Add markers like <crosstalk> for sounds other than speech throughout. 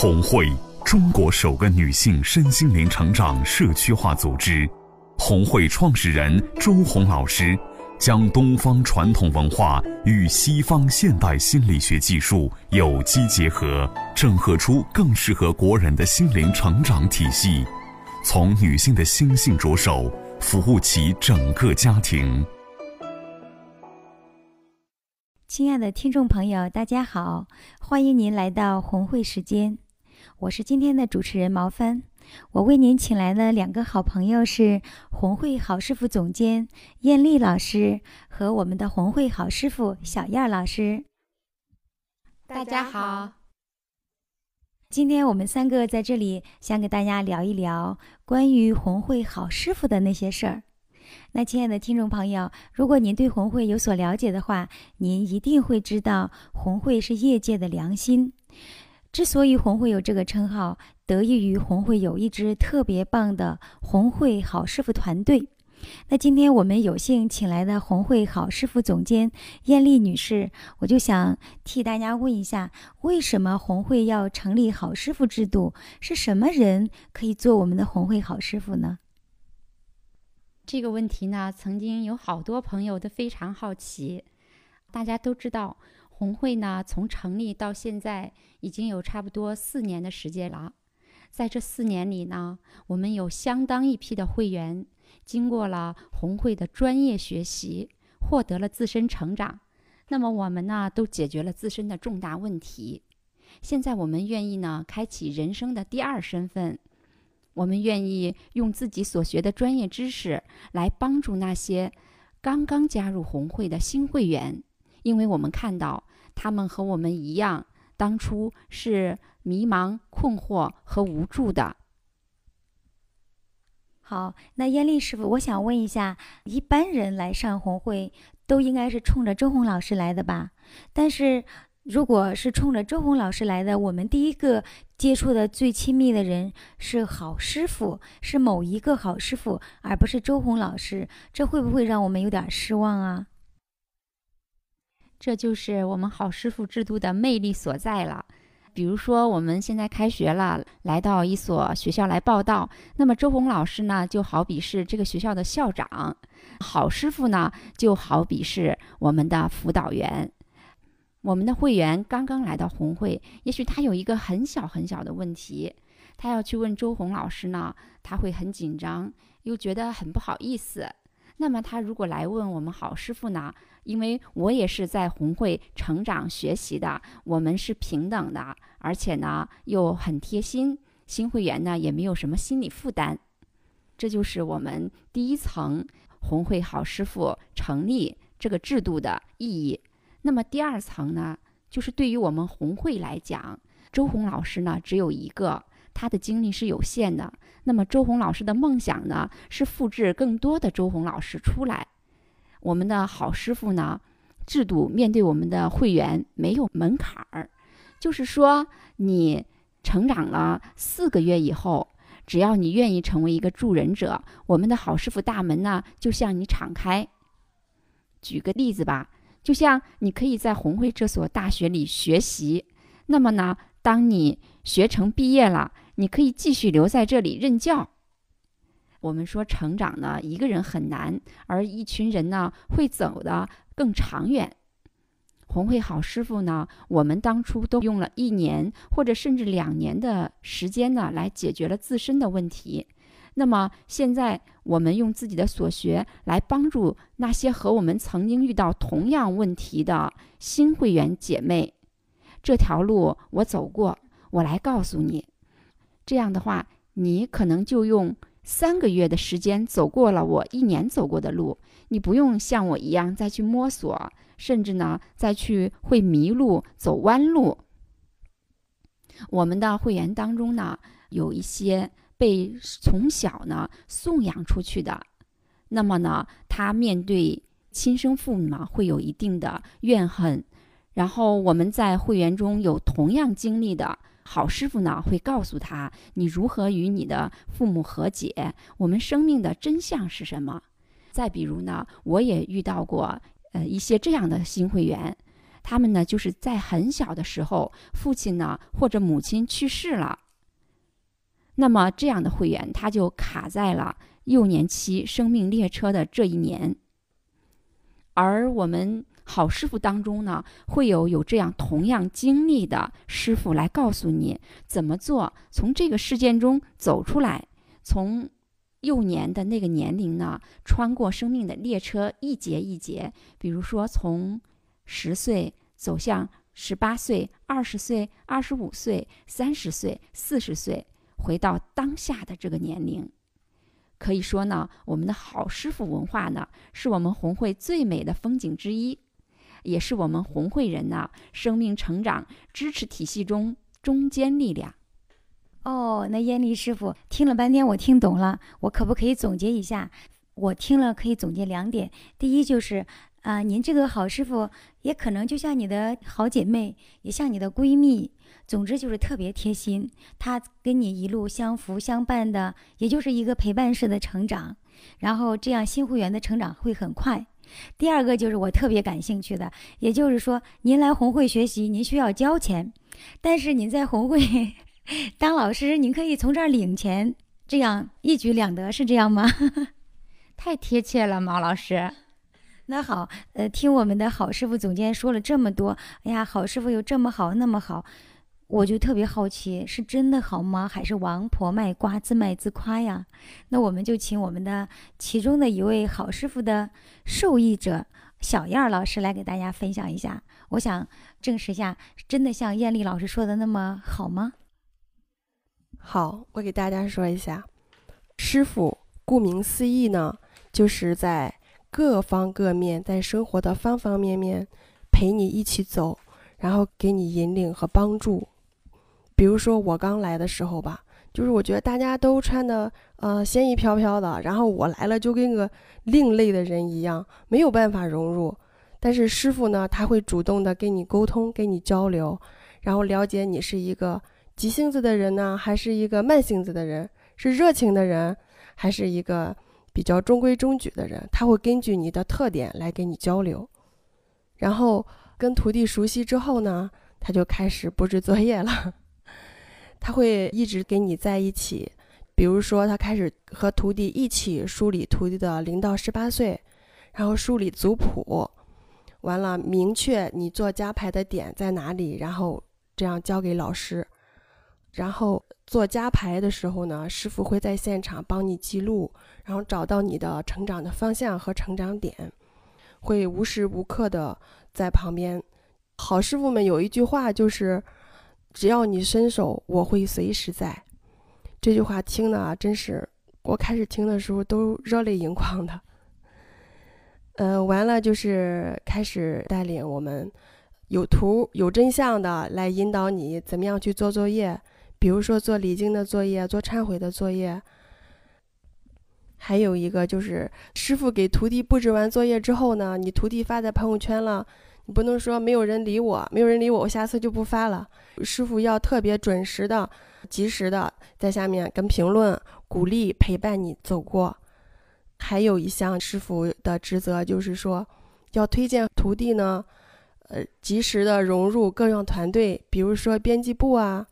红会，中国首个女性身心灵成长社区化组织。红会创始人周红老师，将东方传统文化与西方现代心理学技术有机结合，整合出更适合国人的心灵成长体系。从女性的心性着手，服务其整个家庭。亲爱的听众朋友，大家好，欢迎您来到红会时间，我是今天的主持人毛帆。我为您请来的两个好朋友是红会好师傅总监艳丽老师和我们的红会好师傅小燕老师。大家好，今天我们三个在这里想给大家聊一聊关于红会好师傅的那些事儿。那，亲爱的听众朋友，如果您对红会有所了解的话，您一定会知道红会是业界的良心。之所以红会有这个称号，得益于红会有一支特别棒的红会好师傅团队。那今天我们有幸请来的红会好师傅总监艳丽女士，我就想替大家问一下：为什么红会要成立好师傅制度？是什么人可以做我们的红会好师傅呢？这个问题呢，曾经有好多朋友都非常好奇。大家都知道，红会呢从成立到现在已经有差不多四年的时间了。在这四年里呢，我们有相当一批的会员经过了红会的专业学习，获得了自身成长。那么我们呢，都解决了自身的重大问题。现在我们愿意呢，开启人生的第二身份。我们愿意用自己所学的专业知识来帮助那些刚刚加入红会的新会员，因为我们看到他们和我们一样，当初是迷茫、困惑和无助的。好，那艳丽师傅，我想问一下，一般人来上红会都应该是冲着周红老师来的吧？但是。如果是冲着周红老师来的，我们第一个接触的最亲密的人是好师傅，是某一个好师傅，而不是周红老师，这会不会让我们有点失望啊？这就是我们好师傅制度的魅力所在了。比如说，我们现在开学了，来到一所学校来报道，那么周红老师呢，就好比是这个学校的校长，好师傅呢，就好比是我们的辅导员。我们的会员刚刚来到红会，也许他有一个很小很小的问题，他要去问周红老师呢，他会很紧张，又觉得很不好意思。那么他如果来问我们好师傅呢？因为我也是在红会成长学习的，我们是平等的，而且呢又很贴心，新会员呢也没有什么心理负担。这就是我们第一层红会好师傅成立这个制度的意义。那么第二层呢，就是对于我们红会来讲，周红老师呢只有一个，他的精力是有限的。那么周红老师的梦想呢，是复制更多的周红老师出来。我们的好师傅呢，制度面对我们的会员没有门槛儿，就是说你成长了四个月以后，只要你愿意成为一个助人者，我们的好师傅大门呢就向你敞开。举个例子吧。就像你可以在红会这所大学里学习，那么呢，当你学成毕业了，你可以继续留在这里任教。我们说成长呢，一个人很难，而一群人呢会走得更长远。红会好师傅呢，我们当初都用了一年或者甚至两年的时间呢，来解决了自身的问题。那么现在，我们用自己的所学来帮助那些和我们曾经遇到同样问题的新会员姐妹。这条路我走过，我来告诉你。这样的话，你可能就用三个月的时间走过了我一年走过的路。你不用像我一样再去摸索，甚至呢再去会迷路、走弯路。我们的会员当中呢，有一些。被从小呢送养出去的，那么呢，他面对亲生父母呢，会有一定的怨恨。然后我们在会员中有同样经历的好师傅呢，会告诉他你如何与你的父母和解，我们生命的真相是什么。再比如呢，我也遇到过呃一些这样的新会员，他们呢就是在很小的时候，父亲呢或者母亲去世了，那么这样的会员他就卡在了幼年期生命列车的这一年。而我们好师傅当中呢，会有有这样同样经历的师傅来告诉你怎么做，从这个事件中走出来，从。幼年的那个年龄呢，穿过生命的列车一节一节，比如说从十岁走向十八岁、二十岁、二十五岁、三十岁、四十岁，回到当下的这个年龄。可以说呢，我们的好师傅文化呢，是我们红会最美的风景之一，也是我们红会人呐生命成长支持体系中中坚力量。哦，那燕丽师傅听了半天，我听懂了。我可不可以总结一下？我听了可以总结两点。第一就是，啊，您这个好师傅也可能就像你的好姐妹，也像你的闺蜜，总之就是特别贴心。她跟你一路相扶相伴的，也就是一个陪伴式的成长。然后这样新会员的成长会很快。第二个就是我特别感兴趣的，也就是说，您来红会学习，您需要交钱，但是您在红会。<laughs> 当老师，您可以从这儿领钱，这样一举两得，是这样吗？<laughs> 太贴切了，毛老师。那好，呃，听我们的好师傅总监说了这么多，哎呀，好师傅有这么好那么好，我就特别好奇，是真的好吗？还是王婆卖瓜，自卖自夸呀？那我们就请我们的其中的一位好师傅的受益者小燕老师来给大家分享一下。我想证实一下，真的像艳丽老师说的那么好吗？好，我给大家说一下，师傅顾名思义呢，就是在各方各面，在生活的方方面面陪你一起走，然后给你引领和帮助。比如说我刚来的时候吧，就是我觉得大家都穿的呃仙衣飘飘的，然后我来了就跟个另类的人一样，没有办法融入。但是师傅呢，他会主动的跟你沟通，跟你交流，然后了解你是一个。急性子的人呢，还是一个慢性子的人？是热情的人，还是一个比较中规中矩的人？他会根据你的特点来跟你交流，然后跟徒弟熟悉之后呢，他就开始布置作业了。他会一直跟你在一起，比如说他开始和徒弟一起梳理徒弟的零到十八岁，然后梳理族谱，完了明确你做加排的点在哪里，然后这样交给老师。然后做加排的时候呢，师傅会在现场帮你记录，然后找到你的成长的方向和成长点，会无时无刻的在旁边。好师傅们有一句话就是：只要你伸手，我会随时在。这句话听的啊真是，我开始听的时候都热泪盈眶的。嗯，完了就是开始带领我们有图有真相的来引导你怎么样去做作业。比如说做礼经的作业，做忏悔的作业，还有一个就是师傅给徒弟布置完作业之后呢，你徒弟发在朋友圈了，不能说没有人理我，没有人理我，我下次就不发了。师傅要特别准时的、及时的在下面跟评论、鼓励、陪伴你走过。还有一项师傅的职责就是说，要推荐徒弟呢，呃，及时的融入各样团队，比如说编辑部啊。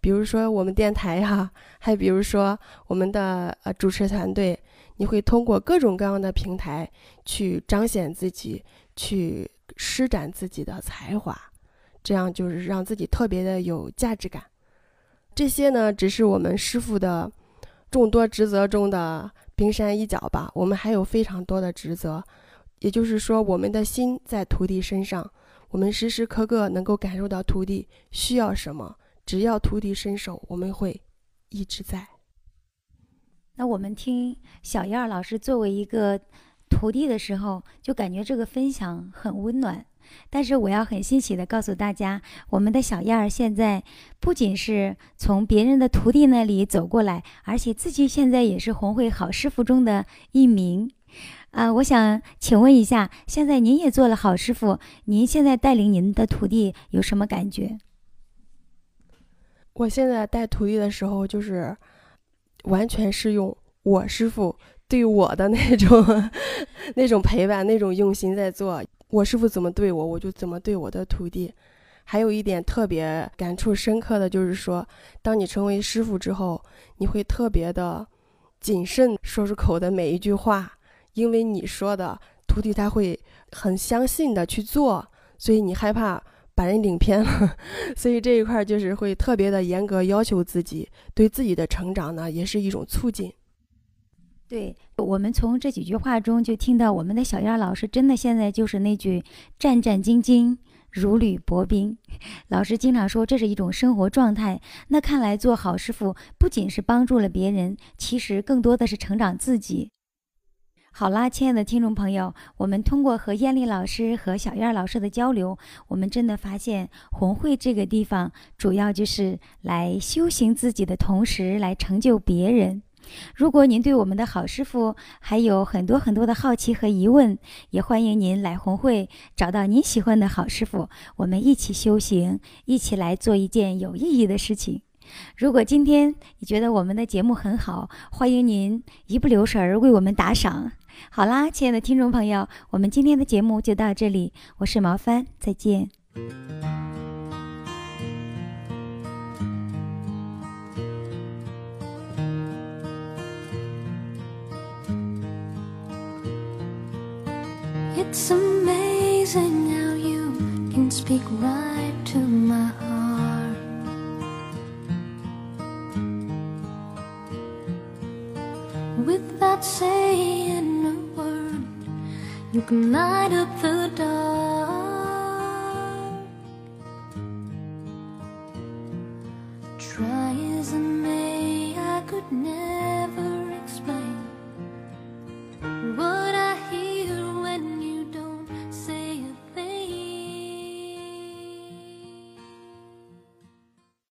比如说我们电台哈，还比如说我们的呃主持团队，你会通过各种各样的平台去彰显自己，去施展自己的才华，这样就是让自己特别的有价值感。这些呢，只是我们师傅的众多职责中的冰山一角吧。我们还有非常多的职责，也就是说，我们的心在徒弟身上，我们时时刻刻能够感受到徒弟需要什么。只要徒弟伸手，我们会一直在。那我们听小燕老师作为一个徒弟的时候，就感觉这个分享很温暖。但是我要很欣喜的告诉大家，我们的小燕儿现在不仅是从别人的徒弟那里走过来，而且自己现在也是红会好师傅中的一名。啊，我想请问一下，现在您也做了好师傅，您现在带领您的徒弟有什么感觉？我现在带徒弟的时候，就是完全是用我师傅对我的那种 <laughs> 那种陪伴、那种用心在做。我师傅怎么对我，我就怎么对我的徒弟。还有一点特别感触深刻的就是说，当你成为师傅之后，你会特别的谨慎说出口的每一句话，因为你说的徒弟他会很相信的去做，所以你害怕把人领偏了，<laughs> 所以这一块就是会特别的严格要求自己，对自己的成长呢也是一种促进。对我们从这几句话中就听到，我们的小燕老师真的现在就是那句战战兢兢。如履薄冰，老师经常说这是一种生活状态。那看来做好师傅不仅是帮助了别人，其实更多的是成长自己。好啦，亲爱的听众朋友，我们通过和艳丽老师和小燕老师的交流，我们真的发现红会这个地方主要就是来修行自己的同时，来成就别人。如果您对我们的好师傅还有很多很多的好奇和疑问，也欢迎您来红会找到您喜欢的好师傅，我们一起修行，一起来做一件有意义的事情。如果今天你觉得我们的节目很好，欢迎您一不留神儿为我们打赏。好啦，亲爱的听众朋友，我们今天的节目就到这里，我是毛帆，再见。It's amazing how you can speak right to my heart. Without saying a word, you can light up the dark.